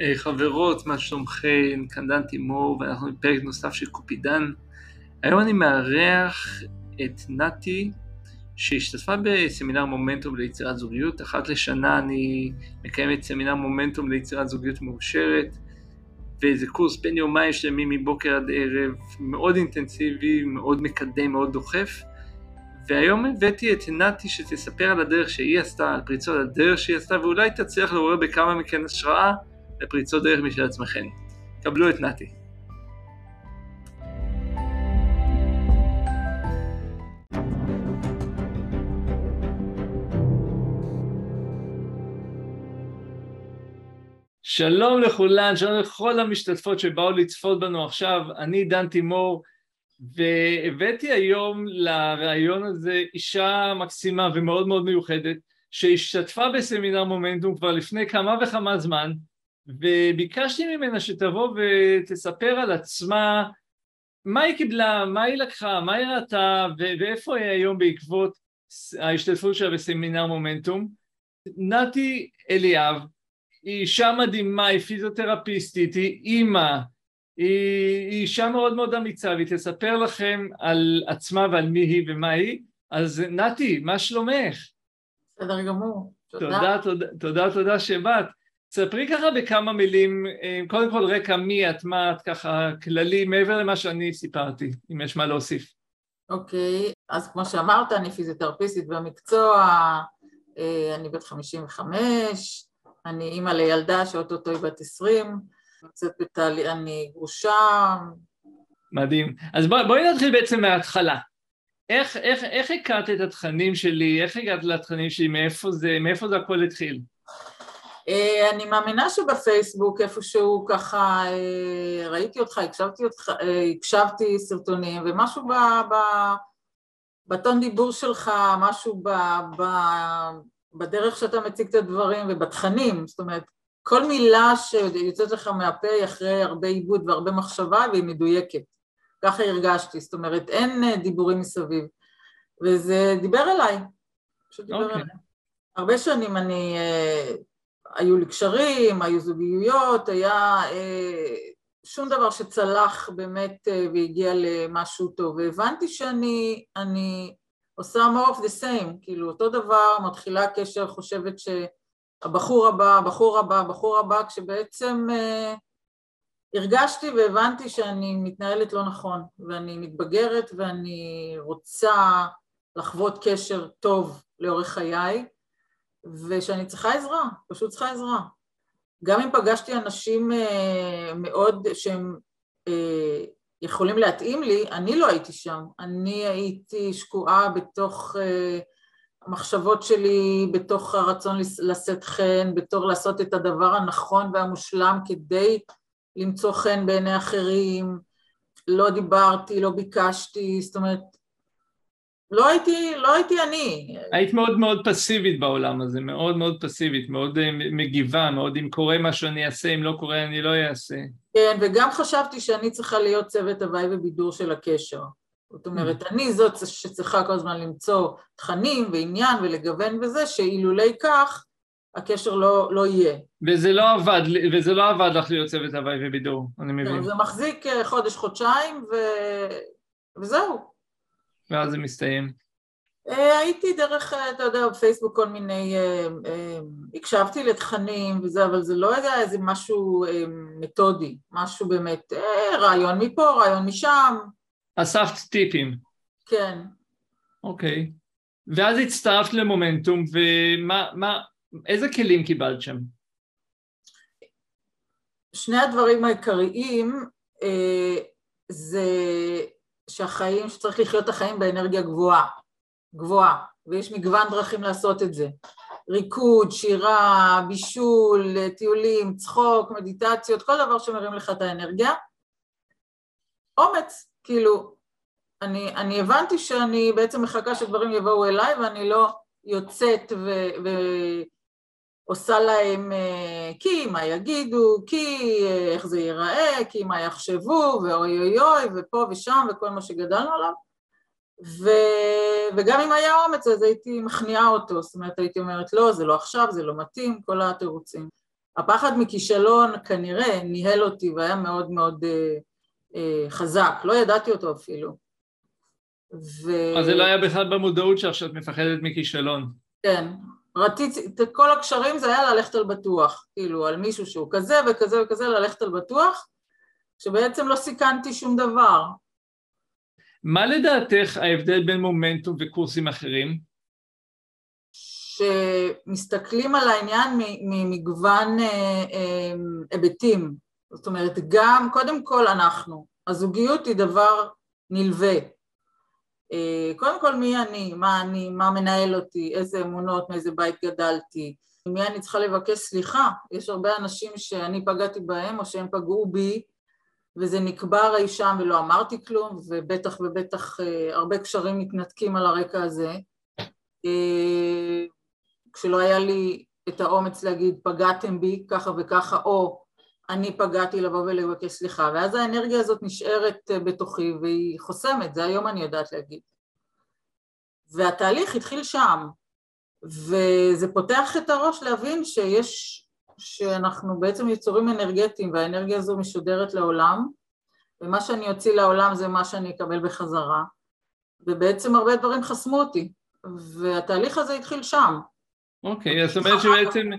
אה, חברות, מה שלומכם? כאן דן תימור, ואנחנו בפרק נוסף של קופידן. היום אני מארח את נתי, שהשתתפה בסמינר מומנטום ליצירת זוגיות. אחת לשנה אני מקיים את סמינר מומנטום ליצירת זוגיות מאושרת, וזה קורס בין יומיים שלמים מבוקר עד ערב, מאוד אינטנסיבי, מאוד מקדם, מאוד דוחף. והיום הבאתי את נתי שתספר על הדרך שהיא עשתה, על פריצות הדרך שהיא עשתה, ואולי תצליח לעורר בכמה מכן השראה לפריצות דרך משל עצמכן. קבלו את נתי. שלום לכולן, שלום לכל המשתתפות שבאו לצפות בנו עכשיו, אני דן תימור, והבאתי היום לראיון הזה אישה מקסימה ומאוד מאוד מיוחדת, שהשתתפה בסמינר מומנטום כבר לפני כמה וכמה זמן, וביקשתי ממנה שתבוא ותספר על עצמה מה היא קיבלה, מה היא לקחה, מה היא ראתה ואיפה היא היום בעקבות ההשתתפות שלה בסמינר מומנטום. נתי אליאב היא אישה מדהימה, היא פיזיותרפיסטית, היא אימא, היא, היא אישה מאוד מאוד אמיצה והיא תספר לכם על עצמה ועל מי היא ומה היא. אז נתי, מה שלומך? בסדר גמור. תודה, תודה, תודה, תודה שבאת. ספרי ככה בכמה מילים, אה, קודם כל רקע מי את, מה את, ככה כללי, מעבר למה שאני סיפרתי, אם יש מה להוסיף. אוקיי, okay, אז כמו שאמרת, אני פיזיותרפיסטית במקצוע, אה, אני בת 55, אני אימא לילדה שאו-טו-טו היא בת 20, נמצאת בתהליך, אני גרושה. מדהים. אז בואי בוא נתחיל בעצם מההתחלה. איך, איך, איך הכרת את התכנים שלי, איך הגעת לתכנים שלי, מאיפה זה, מאיפה זה הכל התחיל? אה, אני מאמינה שבפייסבוק איפשהו ככה אה, ראיתי אותך, הקשבתי, אותך, אה, הקשבתי סרטונים ומשהו ב, ב, בטון דיבור שלך, משהו ב, ב, בדרך שאתה מציג את הדברים ובתכנים, זאת אומרת כל מילה שיוצאת לך מהפה היא אחרי הרבה עיבוד והרבה מחשבה והיא מדויקת, ככה הרגשתי, זאת אומרת אין דיבורים מסביב וזה דיבר אליי, פשוט דיבר okay. אוקיי. אליי. הרבה שנים אני היו לי קשרים, היו זוגיות, היה אה, שום דבר שצלח באמת אה, והגיע למשהו טוב, והבנתי שאני אני עושה more of the same, כאילו אותו דבר, מתחילה קשר, חושבת שהבחור הבא, הבחור הבא, הבחור הבא, כשבעצם אה, הרגשתי והבנתי שאני מתנהלת לא נכון, ואני מתבגרת ואני רוצה לחוות קשר טוב לאורך חיי, ושאני צריכה עזרה, פשוט צריכה עזרה. גם אם פגשתי אנשים אה, מאוד שהם אה, יכולים להתאים לי, אני לא הייתי שם. אני הייתי שקועה בתוך אה, המחשבות שלי, בתוך הרצון לשאת חן, בתור לעשות את הדבר הנכון והמושלם כדי למצוא חן בעיני אחרים. לא דיברתי, לא ביקשתי, זאת אומרת, לא הייתי, לא הייתי אני. היית מאוד מאוד פסיבית בעולם הזה, מאוד מאוד פסיבית, מאוד אה, מגיבה, מאוד אם קורה משהו אני אעשה, אם לא קורה אני לא אעשה. כן, וגם חשבתי שאני צריכה להיות צוות הוואי ובידור של הקשר. זאת אומרת. אני זאת שצריכה כל הזמן למצוא תכנים ועניין ולגוון וזה, שאילולי כך, הקשר לא, לא יהיה. וזה לא עבד, וזה לא עבד לך להיות צוות הוואי ובידור, אני מבין. כן, זה מחזיק אה, חודש, חודשיים, ו... וזהו. ואז זה מסתיים? אה, הייתי דרך, אה, אתה יודע, בפייסבוק כל מיני, אה, הקשבתי לתכנים וזה, אבל זה לא היה איזה משהו מתודי, משהו באמת, רעיון מפה, רעיון משם. אספת טיפים. כן. אוקיי. ואז הצטרפת למומנטום, ומה, מה, איזה כלים קיבלת שם? שני הדברים העיקריים זה שהחיים, שצריך לחיות את החיים באנרגיה גבוהה, גבוהה, ויש מגוון דרכים לעשות את זה. ריקוד, שירה, בישול, טיולים, צחוק, מדיטציות, כל דבר שמרים לך את האנרגיה. אומץ, כאילו, אני, אני הבנתי שאני בעצם מחכה שדברים יבואו אליי ואני לא יוצאת ו, עושה להם אה, כי מה יגידו, כי אה, איך זה ייראה, כי מה יחשבו, ואוי אוי אוי, ופה ושם, וכל מה שגדלנו עליו. ו... וגם אם היה אומץ אז הייתי מכניעה אותו, זאת אומרת הייתי אומרת לא, זה לא עכשיו, זה לא מתאים, כל התירוצים. הפחד מכישלון כנראה ניהל אותי והיה מאוד מאוד אה, אה, חזק, לא ידעתי אותו אפילו. ו... אז זה לא היה בכלל במודעות שלך שאת מפחדת מכישלון. כן, רציתי, כל הקשרים זה היה ללכת על בטוח, כאילו על מישהו שהוא כזה וכזה וכזה, ללכת על בטוח, שבעצם לא סיכנתי שום דבר. מה לדעתך ההבדל בין מומנטום וקורסים אחרים? שמסתכלים על העניין ממגוון אה, אה, היבטים, זאת אומרת גם, קודם כל אנחנו, הזוגיות היא דבר נלווה, קודם כל מי אני, מה אני, מה מנהל אותי, איזה אמונות, מאיזה בית גדלתי, מי אני צריכה לבקש סליחה, יש הרבה אנשים שאני פגעתי בהם או שהם פגעו בי וזה נקבר אי שם ולא אמרתי כלום ובטח ובטח הרבה קשרים מתנתקים על הרקע הזה. כשלא היה לי את האומץ להגיד פגעתם בי ככה וככה או אני פגעתי לבוא ולבקש סליחה ואז האנרגיה הזאת נשארת אה, בתוכי והיא חוסמת, זה היום אני יודעת להגיד. והתהליך התחיל שם וזה פותח את הראש להבין שיש, שאנחנו בעצם יצורים אנרגטיים והאנרגיה הזו משודרת לעולם ומה שאני אוציא לעולם זה מה שאני אקבל בחזרה ובעצם הרבה דברים חסמו אותי והתהליך הזה התחיל שם אוקיי, זאת אומרת שבעצם,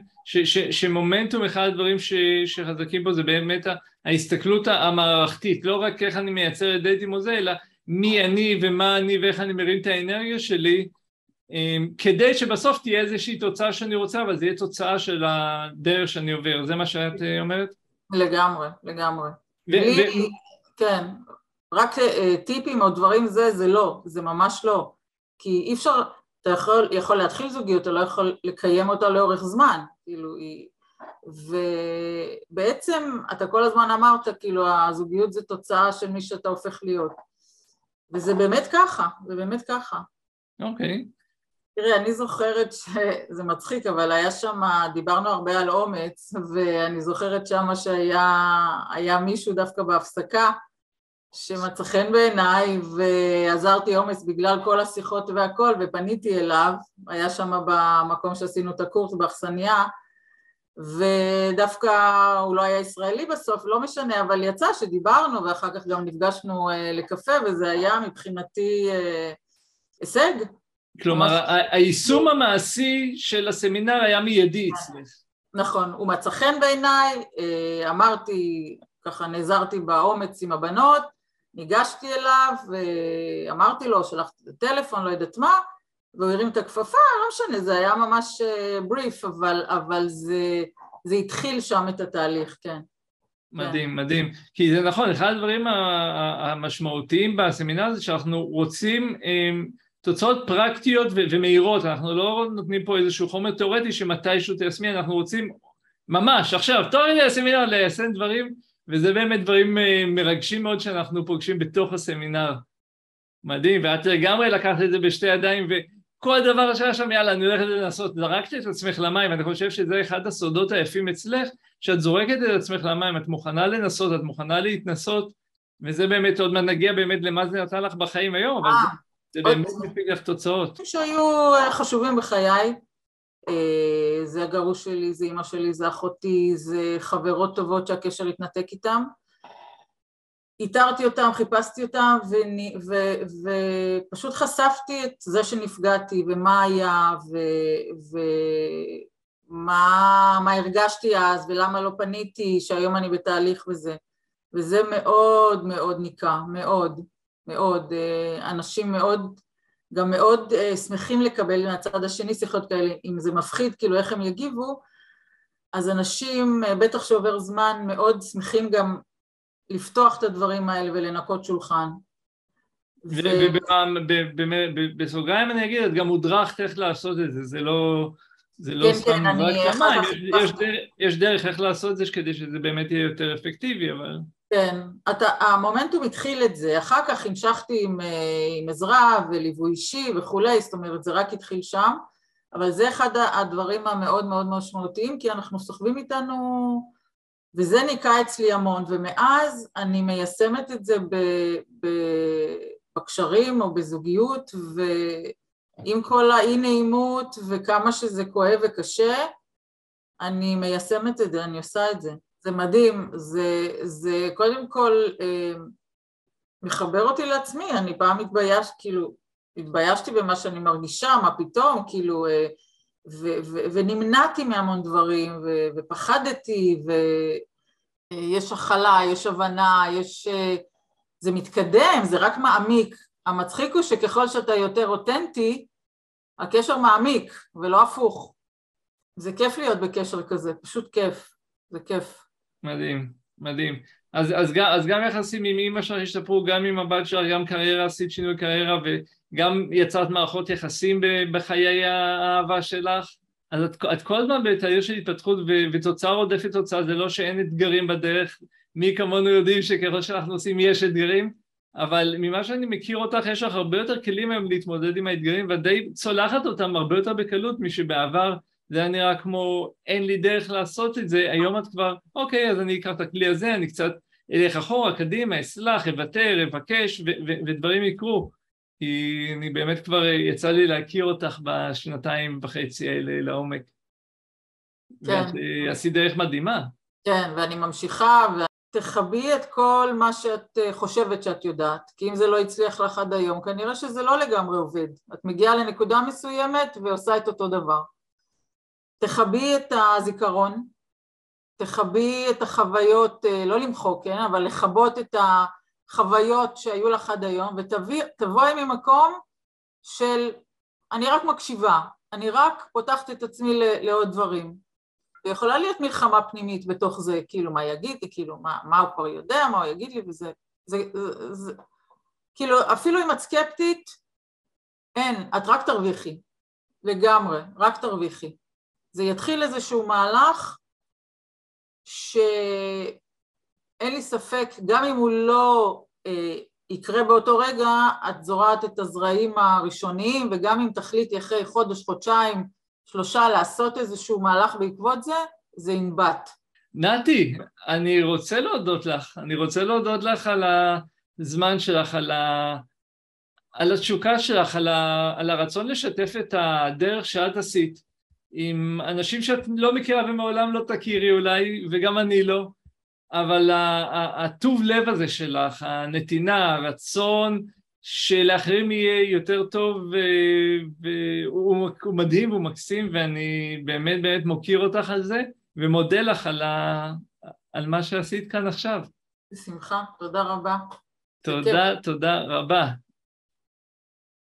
שמומנטום אחד הדברים שחזקים בו זה באמת ההסתכלות המערכתית, לא רק איך אני מייצר את דייטים או זה, אלא מי אני ומה אני ואיך אני מרים את האנרגיה שלי, אמ, כדי שבסוף תהיה איזושהי תוצאה שאני רוצה, אבל זה יהיה תוצאה של הדרך שאני עובר, זה מה שאת אה, אומרת? לגמרי, לגמרי. כן, רק אה, טיפים או דברים זה, זה לא, זה ממש לא. כי אי אפשר, אתה יכול, יכול להתחיל זוגיות, אתה לא יכול לקיים אותה לאורך זמן, כאילו היא... ובעצם אתה כל הזמן אמרת, כאילו הזוגיות זה תוצאה של מי שאתה הופך להיות. וזה באמת ככה, זה באמת ככה. אוקיי. Okay. תראי, אני זוכרת שזה מצחיק, אבל היה שם, דיברנו הרבה על אומץ, ואני זוכרת שם שהיה מישהו דווקא בהפסקה, שמצא חן בעיניי ועזרתי אומץ בגלל כל השיחות והכל ופניתי אליו, היה שם במקום שעשינו את הקורס באכסניה ודווקא הוא לא היה ישראלי בסוף, לא משנה, אבל יצא שדיברנו ואחר כך גם נפגשנו אה, לקפה וזה היה מבחינתי אה, הישג. כלומר, ממש... היישום המעשי של הסמינר היה מיידי אצלך. נכון, הוא מצא חן בעיניי, אה, אמרתי, ככה נעזרתי באומץ עם הבנות ניגשתי אליו ואמרתי לו, שלחתי את הטלפון, לא יודעת מה, והוא הרים את הכפפה, לא משנה, זה היה ממש בריף, אה, אבל, אבל זה, זה התחיל שם את התהליך, כן. מדהים, כן. מדהים. כי זה נכון, אחד הדברים המשמעותיים בסמינר הזה שאנחנו רוצים הם, תוצאות פרקטיות ומהירות, אנחנו לא נותנים פה איזשהו חומר תיאורטי שמתישהו תיישמי, אנחנו רוצים ממש עכשיו, תואר לי הסמינר ליישם דברים וזה באמת דברים אה, מרגשים מאוד שאנחנו פוגשים בתוך הסמינר. מדהים, ואת לגמרי לקחת את זה בשתי ידיים, וכל דבר שהיה שם, יאללה, אני הולכת לנסות. זרקת את עצמך למים, ואני חושב שזה אחד הסודות היפים אצלך, שאת זורקת את עצמך למים, את מוכנה לנסות, את מוכנה להתנסות, וזה באמת, עוד מעט נגיע באמת למה זה נתן לך בחיים היום, אבל זה, זה באמת מפיק לך תוצאות. שהיו אה, חשובים בחיי, אה, זה הגרוש שלי, זה אימא שלי, זה אחותי, זה חברות טובות שהקשר התנתק איתם. איתרתי אותם, חיפשתי אותם ופשוט חשפתי את זה שנפגעתי ומה היה ומה הרגשתי אז ולמה לא פניתי שהיום אני בתהליך וזה וזה מאוד מאוד ניכר, מאוד, מאוד, אה, אנשים מאוד גם מאוד uh, שמחים לקבל מהצד השני שיחות כאלה, אם זה מפחיד, כאילו איך הם יגיבו, אז אנשים, uh, בטח שעובר זמן, מאוד שמחים גם לפתוח את הדברים האלה ולנקות שולחן. ובסוגריים אני אגיד, את גם הודרכת איך לעשות את זה, זה לא... זה לא כן, סתם כן, רק למים, יש, יש דרך איך לעשות את זה כדי שזה באמת יהיה יותר אפקטיבי, אבל... כן, אתה, המומנטום התחיל את זה, אחר כך המשכתי עם, אה, עם עזרה וליווי אישי וכולי, זאת אומרת זה רק התחיל שם, אבל זה אחד הדברים המאוד מאוד משמעותיים כי אנחנו סוחבים איתנו, וזה ניקה אצלי המון, ומאז אני מיישמת את זה ב, ב, בקשרים או בזוגיות, ועם כל האי נעימות וכמה שזה כואב וקשה, אני מיישמת את זה, אני עושה את זה. זה מדהים, זה, זה קודם כל אה, מחבר אותי לעצמי, אני פעם התביישתי, כאילו, התביישתי במה שאני מרגישה, מה פתאום, כאילו, אה, ו, ו, ונמנעתי מהמון דברים, ו, ופחדתי, ויש הכלה, יש הבנה, יש... אה, זה מתקדם, זה רק מעמיק. המצחיק הוא שככל שאתה יותר אותנטי, הקשר מעמיק, ולא הפוך. זה כיף להיות בקשר כזה, פשוט כיף, זה כיף. מדהים, מדהים. אז, אז, אז גם יחסים עם אימא שלך השתפרו, גם עם הבת שלך, גם קריירה, עשית שינוי קריירה וגם יצרת מערכות יחסים בחיי האהבה שלך. אז את, את כל הזמן בתהליך של התפתחות ו, ותוצאה רודפת תוצאה, זה לא שאין אתגרים בדרך, מי כמונו יודעים שככל שאנחנו עושים יש אתגרים, אבל ממה שאני מכיר אותך, יש לך הרבה יותר כלים היום להתמודד עם האתגרים ודי צולחת אותם הרבה יותר בקלות משבעבר זה היה נראה כמו אין לי דרך לעשות את זה, היום את כבר, אוקיי, אז אני אקח את הכלי הזה, אני קצת אלך אחורה, קדימה, אסלח, אוותר, אבקש, ודברים יקרו. כי אני באמת כבר, יצא לי להכיר אותך בשנתיים וחצי האלה לעומק. כן. ואת אה, עשית דרך מדהימה. כן, ואני ממשיכה, ותכבי את כל מה שאת אה, חושבת שאת יודעת, כי אם זה לא הצליח לך עד היום, כנראה שזה לא לגמרי עובד. את מגיעה לנקודה מסוימת ועושה את אותו דבר. תכבי את הזיכרון, תכבי את החוויות, אה, לא למחוק, כן, אבל לכבות את החוויות שהיו לך עד היום, ותבואי ממקום של אני רק מקשיבה, אני רק פותחת את עצמי לעוד דברים. ויכולה להיות מלחמה פנימית בתוך זה, כאילו מה יגיד לי, כאילו מה, מה הוא כבר יודע, מה הוא יגיד לי, וזה, זה, זה, זה, כאילו אפילו אם את סקפטית, אין, את רק תרוויחי, לגמרי, רק תרוויחי. זה יתחיל איזשהו מהלך שאין לי ספק, גם אם הוא לא אה, יקרה באותו רגע, את זורעת את הזרעים הראשוניים, וגם אם תחליטי אחרי חודש, חודשיים, שלושה לעשות איזשהו מהלך בעקבות זה, זה ינבט. נתי, אני רוצה להודות לך, אני רוצה להודות לך על הזמן שלך, על, ה... על התשוקה שלך, על, ה... על הרצון לשתף את הדרך שאת עשית. עם אנשים שאת לא מכירה ומעולם לא תכירי אולי, וגם אני לא, אבל הטוב לב הזה שלך, הנתינה, הרצון שלאחרים יהיה יותר טוב, והוא מדהים והוא מקסים, ואני באמת באמת מוקיר אותך על זה, ומודה לך על, ה, על מה שעשית כאן עכשיו. בשמחה, תודה רבה. תודה, תודה רבה.